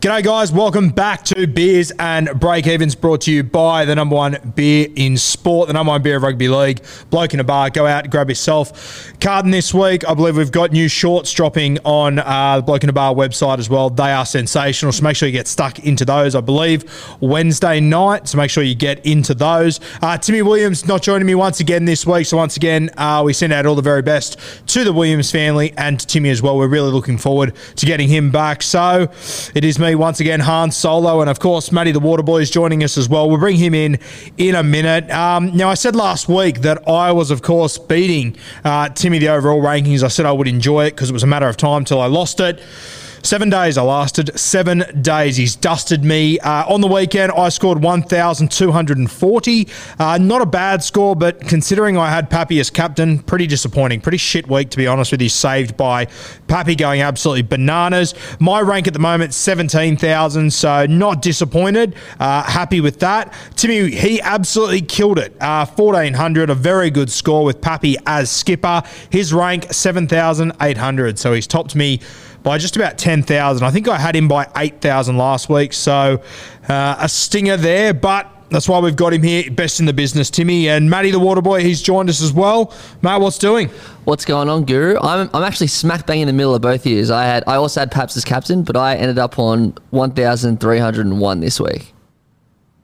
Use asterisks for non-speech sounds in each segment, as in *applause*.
G'day, guys. Welcome back to Beers and Break Evens, brought to you by the number one beer in sport, the number one beer of rugby league. Bloke in a bar, go out, grab yourself. Carden this week, I believe we've got new shorts dropping on uh, the Bloke in a Bar website as well. They are sensational, so make sure you get stuck into those, I believe, Wednesday night. So make sure you get into those. Uh, Timmy Williams not joining me once again this week. So once again, uh, we send out all the very best to the Williams family and to Timmy as well. We're really looking forward to getting him back. So it is me once again, Hans Solo, and of course, Matty the Waterboy is joining us as well. We'll bring him in in a minute. Um, now, I said last week that I was, of course, beating uh, Timmy the overall rankings. I said I would enjoy it because it was a matter of time till I lost it. Seven days I lasted. Seven days. He's dusted me. Uh, on the weekend, I scored 1,240. Uh, not a bad score, but considering I had Pappy as captain, pretty disappointing. Pretty shit week, to be honest with you, saved by Pappy going absolutely bananas. My rank at the moment, 17,000, so not disappointed. Uh, happy with that. Timmy, he absolutely killed it. 1,400, uh, a very good score with Pappy as skipper. His rank, 7,800, so he's topped me by just about 10,000. I think I had him by 8,000 last week. So uh, a stinger there, but that's why we've got him here, best in the business, Timmy. And Matty the Waterboy, he's joined us as well. Matt, what's doing? What's going on, Guru? I'm, I'm actually smack bang in the middle of both years. I had I also had Paps as captain, but I ended up on 1,301 this week.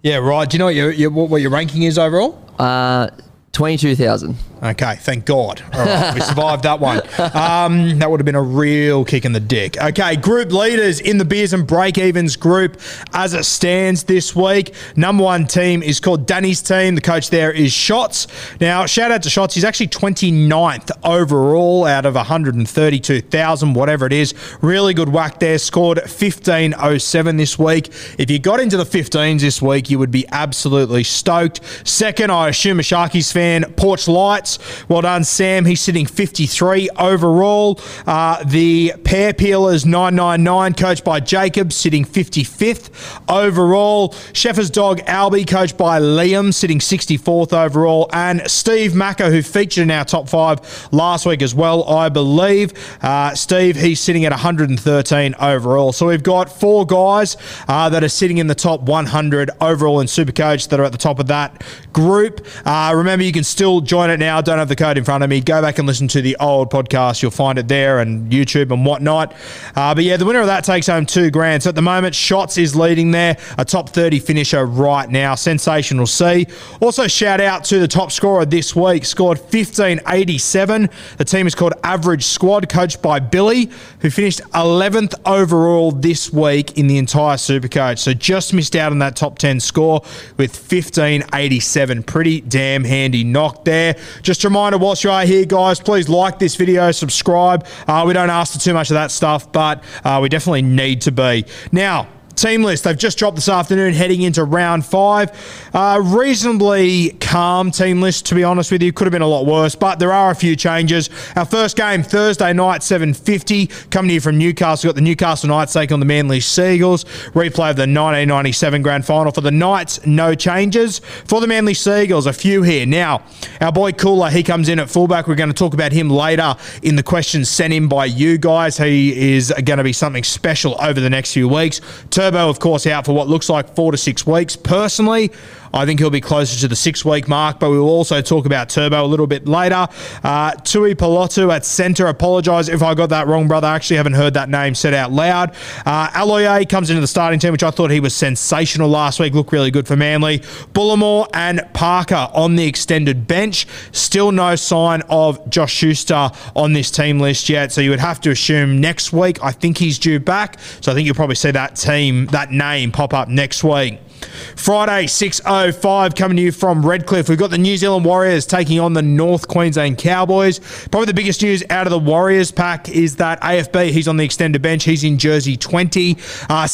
Yeah, right. Do you know what your, your, what your ranking is overall? Uh, 22,000. Okay, thank God. All right, we survived that one. Um, that would have been a real kick in the dick. Okay, group leaders in the Beers and Break Evens group as it stands this week. Number one team is called Danny's team. The coach there is Shots. Now, shout out to Shots. He's actually 29th overall out of 132,000, whatever it is. Really good whack there. Scored 1507 this week. If you got into the 15s this week, you would be absolutely stoked. Second, I assume a Sharkies fan, Porch Lights. Well done, Sam. He's sitting 53 overall. Uh, the Pair Peelers 999, coached by Jacob, sitting 55th overall. Sheffer's dog Albie, coached by Liam, sitting 64th overall. And Steve Macker, who featured in our top five last week as well, I believe. Uh, Steve, he's sitting at 113 overall. So we've got four guys uh, that are sitting in the top 100 overall in Supercoach that are at the top of that group. Uh, remember, you can still join it now don't have the code in front of me, go back and listen to the old podcast. You'll find it there and YouTube and whatnot. Uh, but yeah, the winner of that takes home two grand. So at the moment, Shots is leading there, a top 30 finisher right now. Sensational C. Also, shout out to the top scorer this week, scored 1587. The team is called Average Squad, coached by Billy, who finished 11th overall this week in the entire Supercoach. So just missed out on that top 10 score with 1587. Pretty damn handy knock there. Just a reminder, whilst you are here, guys, please like this video, subscribe. Uh, we don't ask for too much of that stuff, but uh, we definitely need to be. Now, team list. They've just dropped this afternoon, heading into round five. Uh, reasonably calm team list, to be honest with you. Could have been a lot worse, but there are a few changes. Our first game Thursday night, 7:50, coming here from Newcastle. We've got the Newcastle Knights taking on the Manly Sea Eagles. Replay of the 1997 Grand Final for the Knights. No changes for the Manly Sea Eagles. A few here now. Our boy Cooler, he comes in at fullback. We're going to talk about him later in the questions sent in by you guys. He is going to be something special over the next few weeks. Turbo, of course, out for what looks like four to six weeks. Personally, I think he'll be closer to the six week mark, but we will also talk about Turbo a little bit later. Uh, Tui Pelotu at centre. Apologise if I got that wrong, brother. I actually haven't heard that name said out loud. Uh, Aloiai comes into the starting team, which I thought he was sensational last week. Looked really good for Manly. Bullemor and Parker on the extended bench. Still no sign of Josh Schuster on this team list yet, so you would have to assume next week. I think he's due back, so I think you'll probably see that team, that name pop up next week. Friday, 6.05 coming to you from Redcliffe. We've got the New Zealand Warriors taking on the North Queensland Cowboys. Probably the biggest news out of the Warriors pack is that AFB, he's on the extended bench. He's in jersey 20. Uh,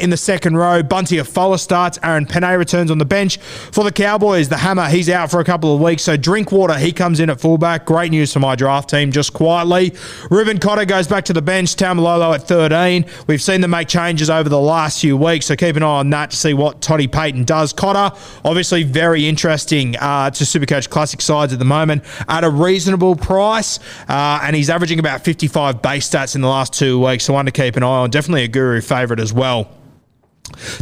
in the second row. Bunty Afoa starts. Aaron Pene returns on the bench. For the Cowboys, the Hammer, he's out for a couple of weeks. So Drinkwater, he comes in at fullback. Great news for my draft team, just quietly. Reuben Cotter goes back to the bench. Taumalolo at 13. We've seen them make changes over the last few weeks, so keep an eye on that to see what Toddy Payten does. Cotter, obviously very interesting uh, to Supercoach Classic sides at the moment at a reasonable price, uh, and he's averaging about 55 base stats in the last two weeks, so one to keep an eye on. Definitely a guru favourite as well.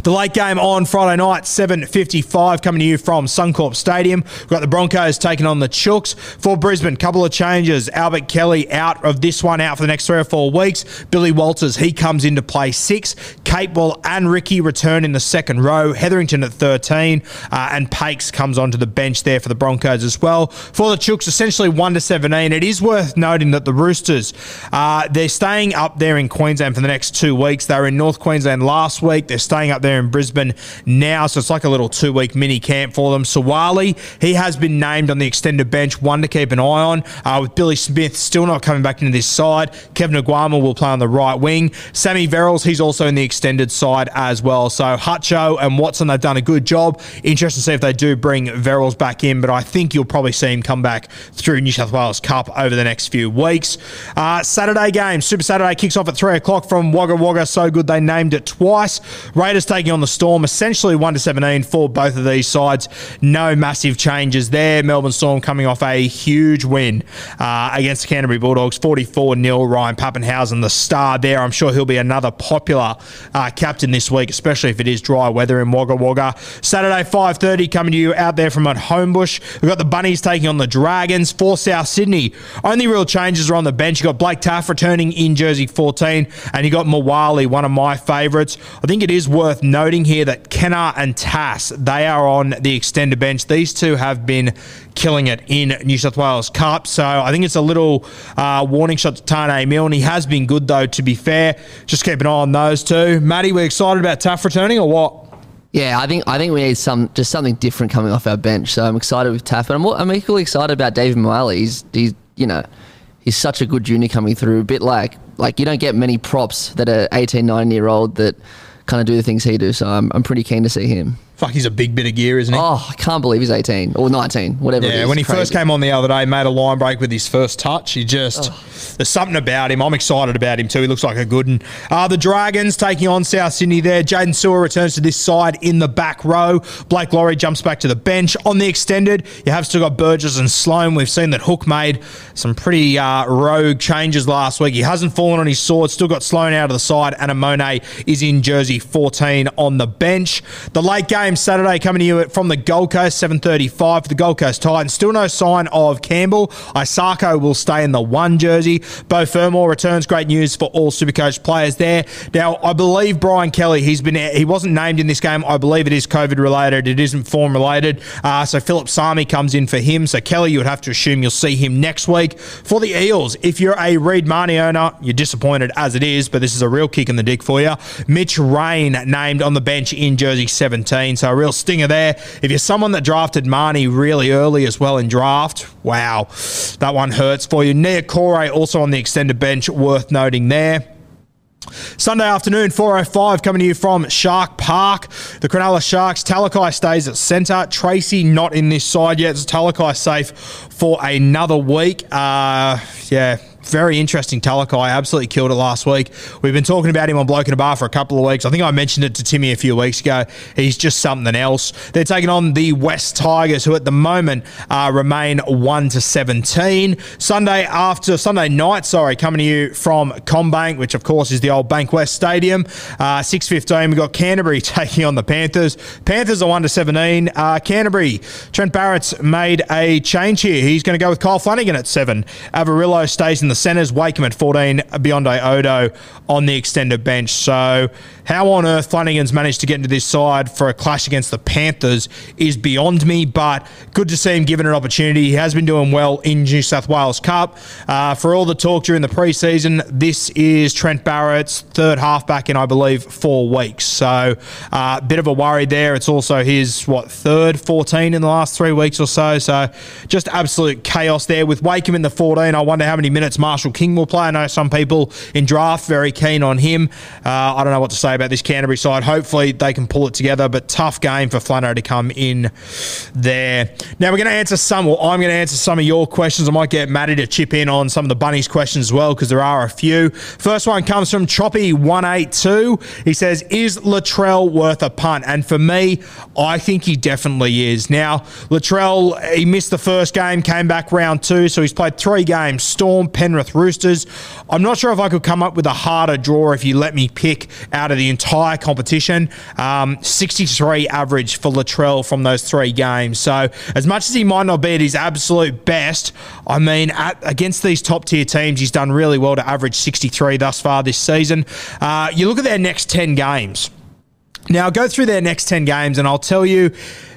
The late game on Friday night, 7.55, coming to you from Suncorp Stadium. We've got the Broncos taking on the Chooks. For Brisbane, couple of changes. Albert Kelly out of this one, out for the next three or four weeks. Billy Walters, he comes into play six. Capewell and Riki return in the second row. Hetherington at 13. Uh, and Pakes comes onto the bench there for the Broncos as well. For the Chooks, essentially 1 to 17. It is worth noting that the Roosters, uh, they're staying up there in Queensland for the next two weeks. They were in North Queensland last week. They're staying up there in Brisbane now, so it's like a little two week mini camp for them. Sawali, he has been named on the extended bench, one to keep an eye on. Uh, with Billy Smith still not coming back into this side. Kevin Aguama will play on the right wing. Sammy Verrills, he's also in the extended side as well. So Hutcho and Watson, they've done a good job. Interesting to see if they do bring Verrills back in, but I think you'll probably see him come back through New South Wales Cup over the next few weeks. Uh, Saturday game, Super Saturday kicks off at 3 o'clock from Wagga Wagga. So good they named it twice. Raiders taking on the Storm, essentially 1 to 17 for both of these sides. No massive changes there. Melbourne Storm coming off a huge win uh, against the Canterbury Bulldogs, 44 0. Ryan Papenhuyzen, the star there. I'm sure he'll be another popular uh, captain this week, especially if it is dry weather in Wagga Wagga. Saturday 5:30 coming to you out there from at Homebush. We've got the Bunnies taking on the Dragons for South Sydney. Only real changes are on the bench. You got Blake Taff returning in jersey 14, and you got Mawali, one of my favourites. I think it is worth noting here that Kennar and Tass they are on the extended bench. These two have been killing it in New South Wales Cup. So I think it's a little uh, warning shot to Taane Milne. He has been good though. To be fair, just keep an eye on those two. Matty, we're excited about Taff returning or what? Yeah, I think I think we need some just something different coming off our bench. So I'm excited with Taff, but I'm, I'm equally excited about David Moali. He's he's you know he's such a good junior coming through. A bit like like you don't get many props that are 18, 19 year old that kind of do the things he do. So I'm I'm pretty keen to see him. Fuck, he's a big bit of gear, isn't he? Oh, I can't believe he's 18 or 19, whatever. Yeah, when he Crazy. first came on the other day, made a line break with his first touch. He just, oh. there's something about him. I'm excited about him too. He looks like a good one. Uh, the Dragons taking on South Sydney there. Jaydn Su'A returns to this side in the back row. Blake Lawrie jumps back to the bench. On the extended, you have still got Burgess and Sloan. We've seen that Hook made some pretty uh, rogue changes last week. He hasn't fallen on his sword. Still got Sloan out of the side. and Amone is in jersey 14 on the bench. The late game Saturday coming to you from the Gold Coast, 7.35 for the Gold Coast Titans. Still no sign of Campbell. Isaako will stay in the one jersey. Beau Fermor returns. Great news for all Supercoach players there. Now, I believe Brian Kelly, he's been he wasn't named in this game. I believe it is COVID related. It isn't form related. Uh, so Philip Sami comes in for him. So Kelly, you would have to assume you'll see him next week. For the Eels, if you're a Reed Mahoney owner, you're disappointed as it is, but this is a real kick in the dick for you. Mitch Rein named on the bench in jersey 17. So a real stinger there. If you're someone that drafted Mahoney really early as well in draft, wow, that one hurts for you. Niukore also on the extended bench, worth noting there. Sunday afternoon, 4.05, coming to you from Shark Park. The Cronulla Sharks, Talakai stays at centre. Tracey not in this side yet. Talakai safe for another week. Uh, yeah, very interesting Talakai. Absolutely killed it last week. We've been talking about him on Bloke in a Bar for a couple of weeks. I think I mentioned it to Timmy a few weeks ago. He's just something else. They're taking on the West Tigers, who at the moment uh, remain 1 to 17. Sunday after, Sunday night, sorry, coming to you from CommBank, which of course is the old Bankwest Stadium. Uh, 6.15, we've got Canterbury *laughs* taking on the Panthers. Panthers are 1 to 17. Uh, Canterbury, Trent Barrett's made a change here. He's going to go with Kyle Flanagan at 7. Averillo stays in the centres, Wakeham at 14, Biondi Odo on the extended bench. So, how on earth Flanagan's managed to get into this side for a clash against the Panthers is beyond me, but good to see him given an opportunity. He has been doing well in New South Wales Cup. Uh, for all the talk during the preseason, this is Trent Barrett's third halfback in, I believe, four weeks. So, a uh, bit of a worry there. It's also his, what, third 14 in the last three weeks or so. So, just absolute chaos there with Wakeham in the 14. I wonder how many minutes Marshall King will play. I know some people in draft very keen on him. Uh, I don't know what to say about this Canterbury side. Hopefully they can pull it together, but tough game for Flano to come in there. Now we're going to answer some, or I'm going to answer some of your questions. I might get Matty to chip in on some of the Bunnies questions as well, because there are a few. First one comes from Choppy182. He says, Is Latrell worth a punt? And for me, I think he definitely is. Now, Latrell, he missed the first game, came back round two, so he's played three games Storm, Penrith, Penrith Roosters. I'm not sure if I could come up with a harder draw if you let me pick out of the entire competition. Um, 63 average for Latrell from those three games. So, as much as he might not be at his absolute best, I mean, at, against these top tier teams, he's done really well to average 63 thus far this season. Uh, you look at their next 10 games. Now, I'll go through their next 10 games and I'll tell you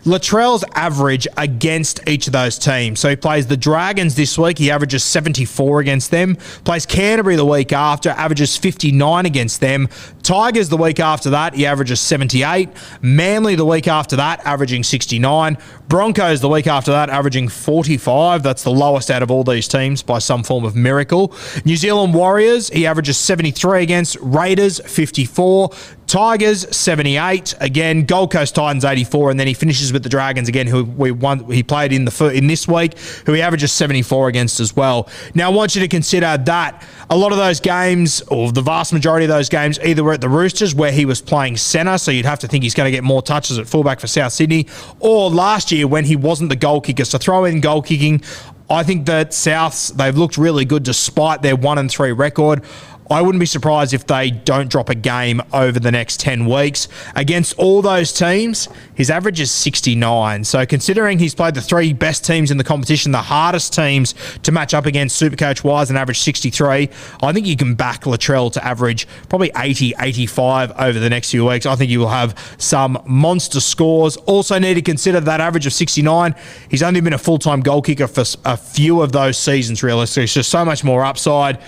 Latrell's average against each of those teams. So he plays the Dragons this week. He averages 74 against them. Plays Canterbury the week after, averages 59 against them. Tigers the week after that, he averages 78. Manly the week after that, averaging 69. Broncos the week after that, averaging 45. That's the lowest out of all these teams by some form of miracle. New Zealand Warriors, he averages 73 against. Raiders, 54. Tigers 78 again. Gold Coast Titans 84, and then he finishes with the Dragons again, who we won. He played in the in this week, who he averages 74 against as well. Now I want you to consider that a lot of those games, or the vast majority of those games, either were at the Roosters where he was playing centre, so you'd have to think he's going to get more touches at fullback for South Sydney, or last year when he wasn't the goal kicker. So throw in goal kicking. I think that Souths they've looked really good despite their one and three record. I wouldn't be surprised if they don't drop a game over the next 10 weeks. Against all those teams, his average is 69. So, considering he's played the three best teams in the competition, the hardest teams to match up against, Supercoach wise, and average 63, I think you can back Latrell to average probably 80, 85 over the next few weeks. I think you will have some monster scores. Also, need to consider that average of 69. He's only been a full time goal kicker for a few of those seasons, realistically. It's just so much more upside.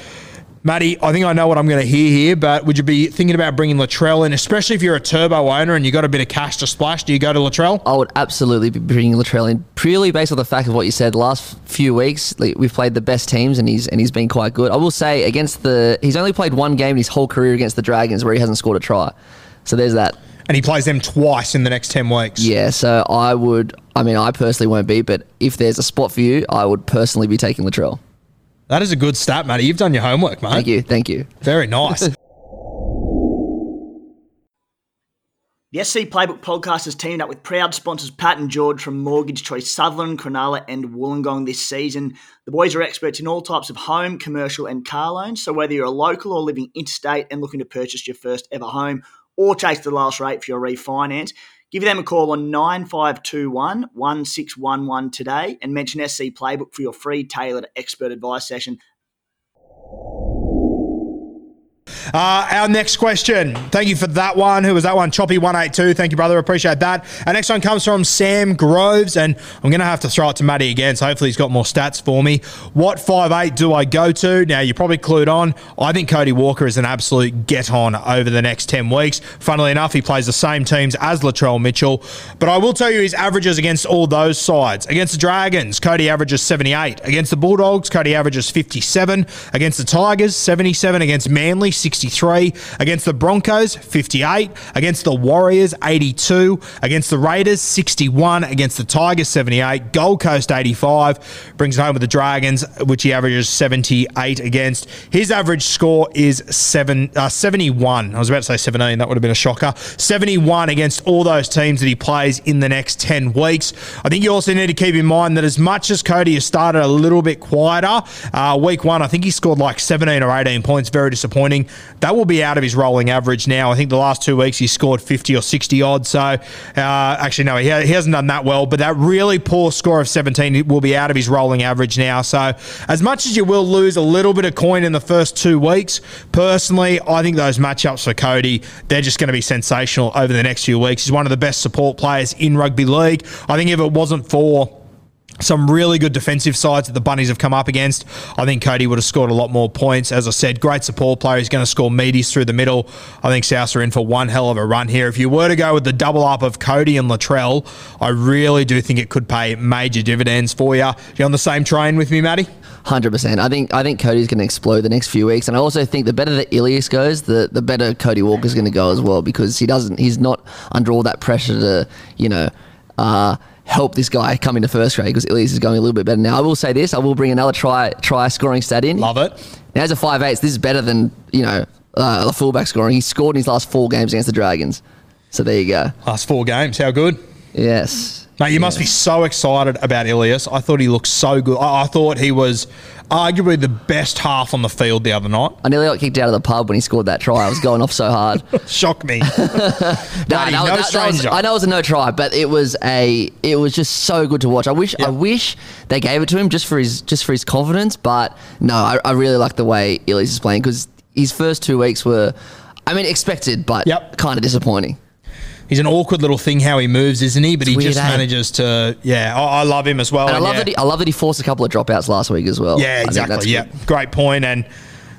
Matty, I think I know what I'm going to hear here, but would you be thinking about bringing Latrell in, especially if you're a turbo owner and you got a bit of cash to splash? Do you go to Latrell? I would absolutely be bringing Latrell in, purely based on the fact of what you said. The last few weeks, we've played the best teams, and he's and he's been quite good. I will say against the, he's only played one game in his whole career against the Dragons where he hasn't scored a try. So there's that. And he plays them twice in the next 10 weeks. Yeah, so I would, I mean, I personally won't be, but if there's a spot for you, I would personally be taking Latrell. That is a good stat, Matty. You've done your homework, mate. Thank you. Thank you. Very nice. *laughs* the SC Playbook podcast has teamed up with proud sponsors Pat and George from Mortgage Choice Sutherland, Cronulla, and Wollongong this season. The boys are experts in all types of home, commercial, and car loans. So whether you're a local or living interstate and looking to purchase your first ever home or chase the last rate for your refinance, Give them a call on 9521 1611 today and mention SC Playbook for your free tailored expert advice session. Uh, our next question. Thank you for that one. Who was that one? Choppy182. Thank you, brother. Appreciate that. Our next one comes from Sam Groves, and I'm going to have to throw it to Matty again, so hopefully he's got more stats for me. What five eight do I go to? Now, you're probably clued on. I think Cody Walker is an absolute get on over the next 10 weeks. Funnily enough, he plays the same teams as Latrell Mitchell, but I will tell you his averages against all those sides. Against the Dragons, Cody averages 78. Against the Bulldogs, Cody averages 57. Against the Tigers, 77. Against Manly, 63. Against the Broncos, 58. Against the Warriors, 82. Against the Raiders, 61. Against the Tigers, 78. Gold Coast, 85. Brings home with the Dragons, which he averages 78 against. His average score is seven, uh, 71. I was about to say 17. That would have been a shocker. 71 against all those teams that he plays in the next 10 weeks. I think you also need to keep in mind that as much as Cody has started a little bit quieter, uh, week one, I think he scored like 17 or 18 points. Very disappointing. That will be out of his rolling average now. I think the last two weeks he scored 50 or 60 odd. So, uh, actually, no, he, he hasn't done that well, but that really poor score of 17 will be out of his rolling average now. So, as much as you will lose a little bit of coin in the first two weeks, personally, I think those matchups for Cody, they're just going to be sensational over the next few weeks. He's one of the best support players in rugby league. I think if it wasn't for some really good defensive sides that the Bunnies have come up against. I think Cody would have scored a lot more points. As I said, great support player. He's going to score meaties through the middle. I think South are in for one hell of a run here. If you were to go with the double up of Cody and Latrell, I really do think it could pay major dividends for you. You on the same train with me, Matty? Hundred percent. I think I think Cody's going to explode the next few weeks, and I also think the better that Ilias goes, the the better Cody Walker's going to go as well because he doesn't. He's not under all that pressure to you know. Uh, help this guy come into first grade because Ilias is going a little bit better now. I will say this: I will bring another try try scoring stat in. Love it. Now as a five eights, this is better than you know uh, the fullback scoring. He scored in his last four games against the Dragons. So there you go. Last four games, how good? Yes. Mate, you must be so excited about Ilias. I thought he looked so good. I, I thought he was arguably the best half on the field the other night. I nearly got kicked out of the pub when he scored that try. I was going off so hard. *laughs* Shocked me. *laughs* *laughs* Nah, that- no that- that was- I know it was a no try, but it was a it was just so good to watch. I wish I wish they gave it to him just for his just for his confidence, but no, I, I really like the way Ilias is playing because his first two weeks were, I mean, expected, but Yep. kind of disappointing. He's an awkward little thing how he moves, isn't he? But he weird, just eh? manages to. Yeah, I, I love him as well. And I love yeah. that he, I love that he forced a couple of dropouts last week as well. Yeah, exactly. Yeah, good. great point, and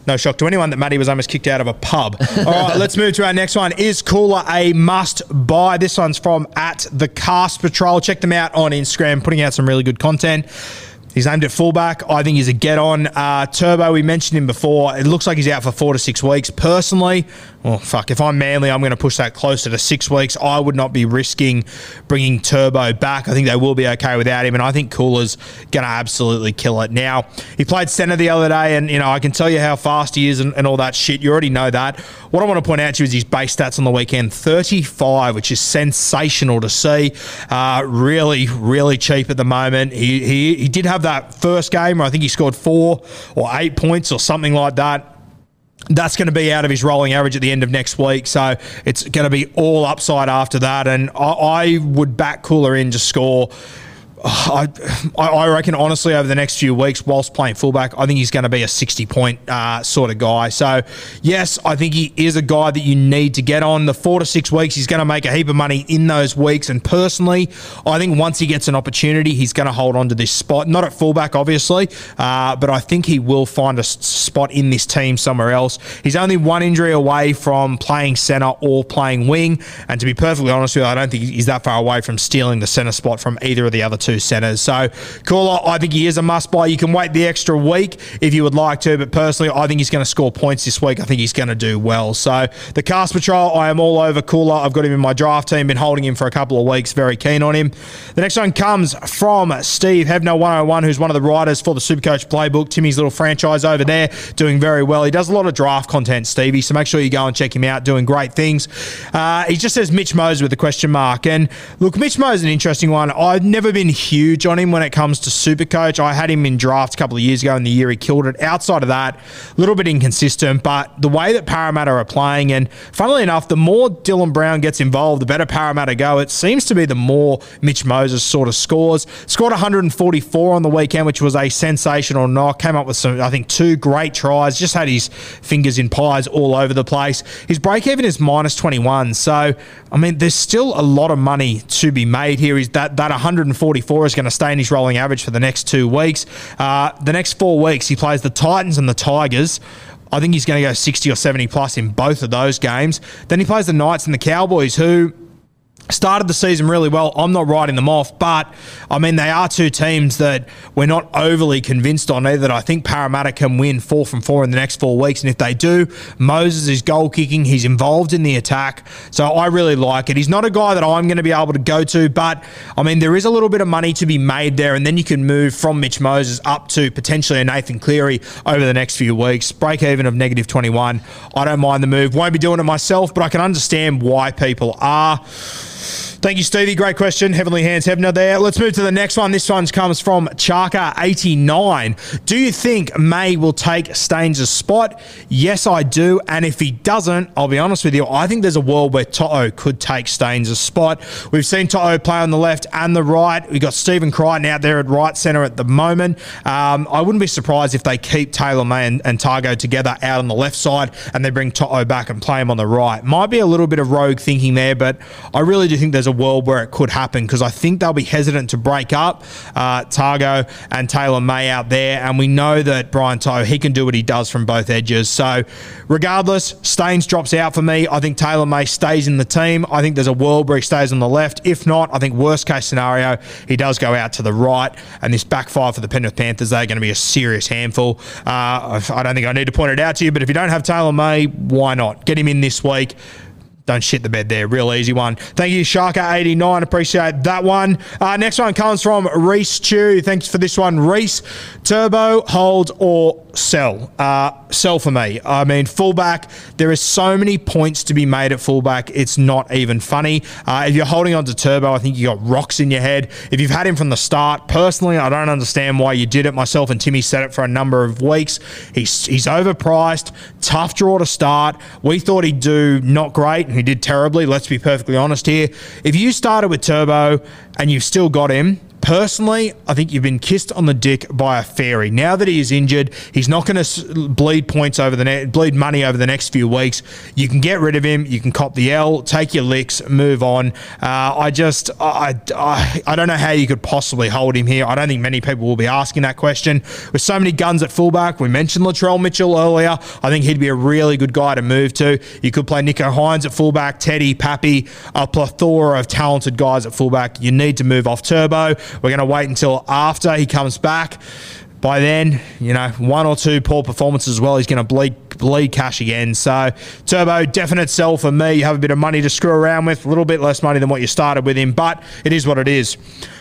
no shock to anyone that Matty was almost kicked out of a pub. *laughs* All right, let's move to our next one. Is Cooler a must buy? This one's from at the Cast Patrol. Check them out on Instagram, putting out some really good content. He's aimed at fullback. I think he's a get on. Uh, Turbo, we mentioned him before. It looks like he's out for four to six weeks. Personally, well, fuck, if I'm Manly, I'm going to push that closer to six weeks. I would not be risking bringing Turbo back. I think they will be okay without him, and I think Cooler's going to absolutely kill it. Now, he played centre the other day, and, you know, I can tell you how fast he is and, and all that shit. You already know that. What I want to point out to you is his base stats on the weekend 35, which is sensational to see. Uh, really, really cheap at the moment. He, he, he did have that first game where I think he scored four or eight points or something like that that's going to be out of his rolling average at the end of next week. So it's going to be all upside after that. And I, I would back Cooler in to score. I, I reckon, honestly, over the next few weeks, whilst playing fullback, I think he's going to be a 60 point uh, sort of guy. So, yes, I think he is a guy that you need to get on. The four to six weeks, he's going to make a heap of money in those weeks. And personally, I think once he gets an opportunity, he's going to hold on to this spot. Not at fullback, obviously, uh, but I think he will find a spot in this team somewhere else. He's only one injury away from playing centre or playing wing. And to be perfectly honest with you, I don't think he's that far away from stealing the centre spot from either of the other two centres. So, Cooler, I think he is a must buy. You can wait the extra week if you would like to, but personally, I think he's going to score points this week. I think he's going to do well. So, the Cast Patrol, I am all over Cooler. I've got him in my draft team, been holding him for a couple of weeks, very keen on him. The next one comes from Steve Hebner 101, who's one of the writers for the Supercoach Playbook, Timmy's little franchise over there, doing very well. He does a lot of draft content, Stevie, so make sure you go and check him out, doing great things. Uh, he just says Mitch Mose with a question mark. And look, Mitch Mose is an interesting one. I've never been huge on him when it comes to Supercoach. I had him in draft a couple of years ago in the year he killed it. Outside of that, a little bit inconsistent, but the way that Parramatta are playing, and funnily enough, the more Dylan Brown gets involved, the better Parramatta go. It seems to be the more Mitch Moses sort of scores. Scored 144 on the weekend, which was a sensational knock. Came up with some, I think, two great tries. Just had his fingers in pies all over the place. His break even is minus 21. So, I mean, there's still a lot of money to be made here. Is that that 144 is going to stay in his rolling average for the next two weeks? Uh, the next four weeks, he plays the Titans and the Tigers. I think he's going to go 60 or 70 plus in both of those games. Then he plays the Knights and the Cowboys, who started the season really well. I'm not writing them off, but I mean, they are two teams that we're not overly convinced on either. I think Parramatta can win four from four in the next four weeks. And if they do, Moses is goal kicking. He's involved in the attack. So I really like it. He's not a guy that I'm going to be able to go to, but I mean, there is a little bit of money to be made there. And then you can move from Mitch Moses up to potentially a Nathan Cleary over the next few weeks. Break even of negative 21. I don't mind the move. Won't be doing it myself, but I can understand why people are. Thank you, Stevie. Great question. Heavenly Hands Hebner there. Let's move to the next one. This one comes from Charker89. Do you think May will take Staines' spot? Yes, I do. And if he doesn't, I'll be honest with you, I think there's a world where Toto could take Staines' spot. We've seen Toto play on the left and the right. We've got Stephen Crichton out there at right centre at the moment. Um, I wouldn't be surprised if they keep Taylan May and, and Tago together out on the left side and they bring Toto back and play him on the right. Might be a little bit of rogue thinking there, but I really do think there's a world where it could happen because I think they'll be hesitant to break up uh, Tago and Taylan May out there. And we know that Brian To'o, he can do what he does from both edges. So, regardless, Staines drops out for me. I think Taylan May stays in the team. I think there's a world where he stays on the left. If not, I think worst case scenario, he does go out to the right. And this back five for the Penrith Panthers, they're going to be a serious handful. Uh, I don't think I need to point it out to you, but if you don't have Taylan May, why not? Get him in this week don't shit the bed there. Real easy one. Thank you, Sharka89. Appreciate that one. Uh, next one comes from Reese Chew. Thanks for this one, Reese. Turbo, hold, or sell. Uh, sell for me. I mean, fullback, there is so many points to be made at fullback, it's not even funny. Uh, if you're holding on to Turbo, I think you got rocks in your head. If you've had him from the start, personally, I don't understand why you did it. Myself and Timmy said it for a number of weeks. He's, he's overpriced, tough draw to start. We thought he'd do not great, and he did terribly. Let's be perfectly honest here. If you started with Turbo and you've still got him, Personally, I think you've been kissed on the dick by a fairy. Now that he is injured, he's not going to bleed points over the ne- bleed money over the next few weeks. You can get rid of him. You can cop the L, take your licks, move on. Uh, I just, I, I, I don't know how you could possibly hold him here. I don't think many people will be asking that question. With so many guns at fullback, we mentioned Latrell Mitchell earlier. I think he'd be a really good guy to move to. You could play Nicho Hynes at fullback, Teddy, Pappy, a plethora of talented guys at fullback. You need to move off Turbo. We're going to wait until after he comes back. By then, you know, one or two poor performances as well, he's going to bleed bleed cash again. So Turbo, definite sell for me. You have a bit of money to screw around with, a little bit less money than what you started with him, but it is what it is.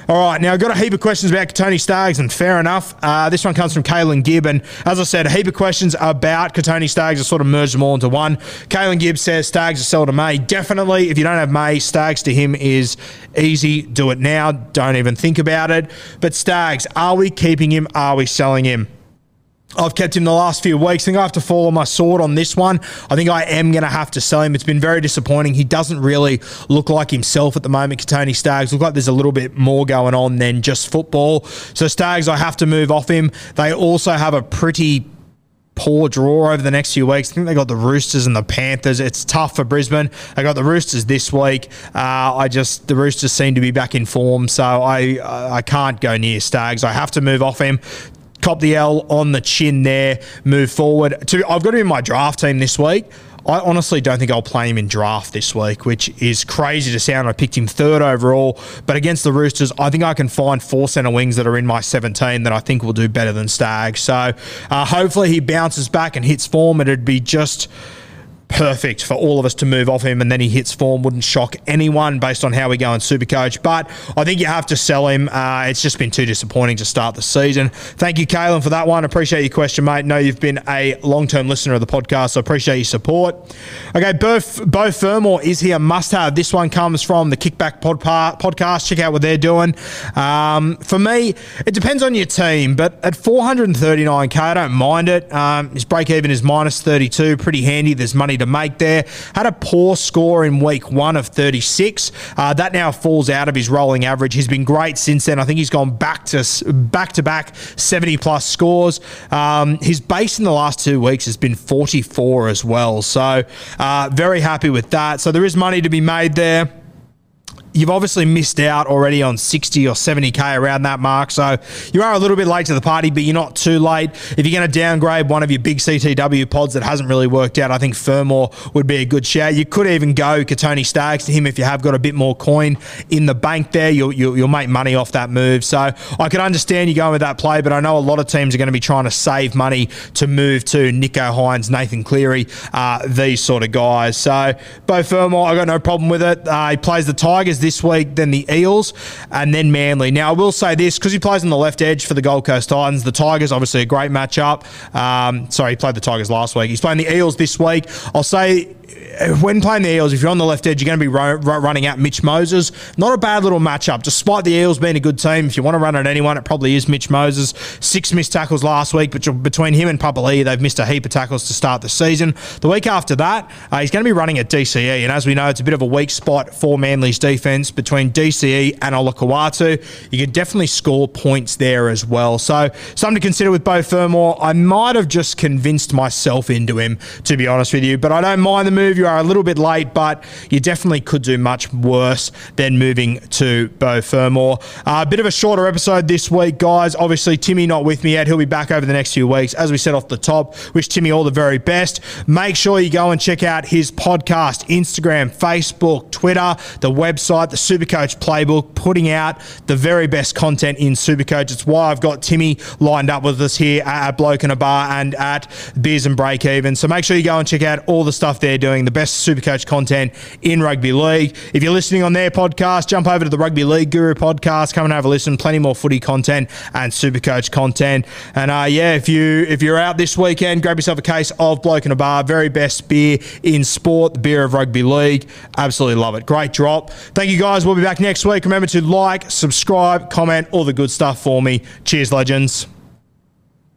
All right, now I've got a heap of questions about Tony Staggs, and fair enough. Uh, this one comes from Kalen Gibb, and as I said, a heap of questions about Kotoni Staggs. I sort of merged them all into one. Kalen Gibb says Staggs is sell to May. Definitely, if you don't have May, Staggs to him is easy. Do it now. Don't even think about it. But Staggs, are we keeping him? Are we selling him? I've kept him the last few weeks. I think I have to fall on my sword on this one. I think I am going to have to sell him. It's been very disappointing. He doesn't really look like himself at the moment. Tony Staggs look like there's a little bit more going on than just football. So Staggs, I have to move off him. They also have a pretty poor draw over the next few weeks. I think they got the Roosters and the Panthers. It's tough for Brisbane. They got the Roosters this week. Uh, I just the Roosters seem to be back in form, so I I can't go near Staggs. I have to move off him cop the L on the chin there, move forward. To I've got him in my draft team this week. I honestly don't think I'll play him in draft this week, which is crazy to sound. I picked him third overall, but against the Roosters, I think I can find four centre wings that are in my 17 that I think will do better than Stagg. So uh, hopefully he bounces back and hits form. It'd be just perfect for all of us to move off him and then he hits form wouldn't shock anyone based on how we go in Supercoach. But I think you have to sell him. Uh, it's just been too disappointing to start the season. Thank you, Kalen, for that one. Appreciate your question, mate. Know you've been a long term listener of the podcast, so appreciate your support. Okay, Beau, Beau Fermor is here, must have. This one comes from the Kickback pod- podcast. Check out what they're doing. Um, for me, it depends on your team, but at 439k, I don't mind it. Um, his break even is minus 32, pretty handy. There's money to to make there. Had a poor score in week one of 36. Uh, that now falls out of his rolling average. He's been great since then. I think he's gone back to back to back 70 plus scores. Um, his base in the last two weeks has been 44 as well. So uh, very happy with that. So there is money to be made there you've obviously missed out already on 60 or 70k around that mark. So you are a little bit late to the party, but you're not too late. If you're going to downgrade one of your big CTW pods that hasn't really worked out, I think Fermor would be a good shout. You could even go Kotoni Staggs to him if you have got a bit more coin in the bank there. You'll, you'll, you'll make money off that move. So I can understand you going with that play, but I know a lot of teams are going to be trying to save money to move to Nicho Hynes, Nathan Cleary, uh, these sort of guys. So Beau Fermor, I got no problem with it. Uh, he plays the Tigers this week, then the Eels, and then Manly. Now, I will say this because he plays on the left edge for the Gold Coast Titans. The Tigers, obviously, a great matchup. Um, sorry, he played the Tigers last week. He's playing the Eels this week. I'll say when playing the Eels, if you're on the left edge, you're going to be ro- ro- running out Mitch Moses. Not a bad little matchup, despite the Eels being a good team. If you want to run at anyone, it probably is Mitch Moses. Six missed tackles last week, but between him and Papali'i, they've missed a heap of tackles to start the season. The week after that, uh, he's going to be running at DCE, and as we know, it's a bit of a weak spot for Manly's between DCE and Olakau'atu. You can definitely score points there as well. So something to consider with Beau Fermor. I might have just convinced myself into him, to be honest with you, but I don't mind the move. You are a little bit late, but you definitely could do much worse than moving to Beau Fermor. A uh, bit of a shorter episode this week, guys. Obviously, Timmy not with me yet. He'll be back over the next few weeks. As we said off the top, wish Timmy all the very best. Make sure you go and check out his podcast, Instagram, Facebook, Twitter, the website, the Supercoach playbook, putting out the very best content in Supercoach. It's why I've got Timmy lined up with us here at Bloke in a Bar and at Beers and Break Even. So make sure you go and check out all the stuff they're doing, the best Supercoach content in rugby league. If you're listening on their podcast, jump over to the Rugby League Guru podcast. Come and have a listen. Plenty more footy content and Supercoach content. And uh, yeah, if you if you're out this weekend, grab yourself a case of Bloke in a Bar. Very best beer in sport, the beer of rugby league. Absolutely love it. Great drop. Thank you guys. We'll be back next week. Remember to like, subscribe, comment, all the good stuff for me. Cheers, legends.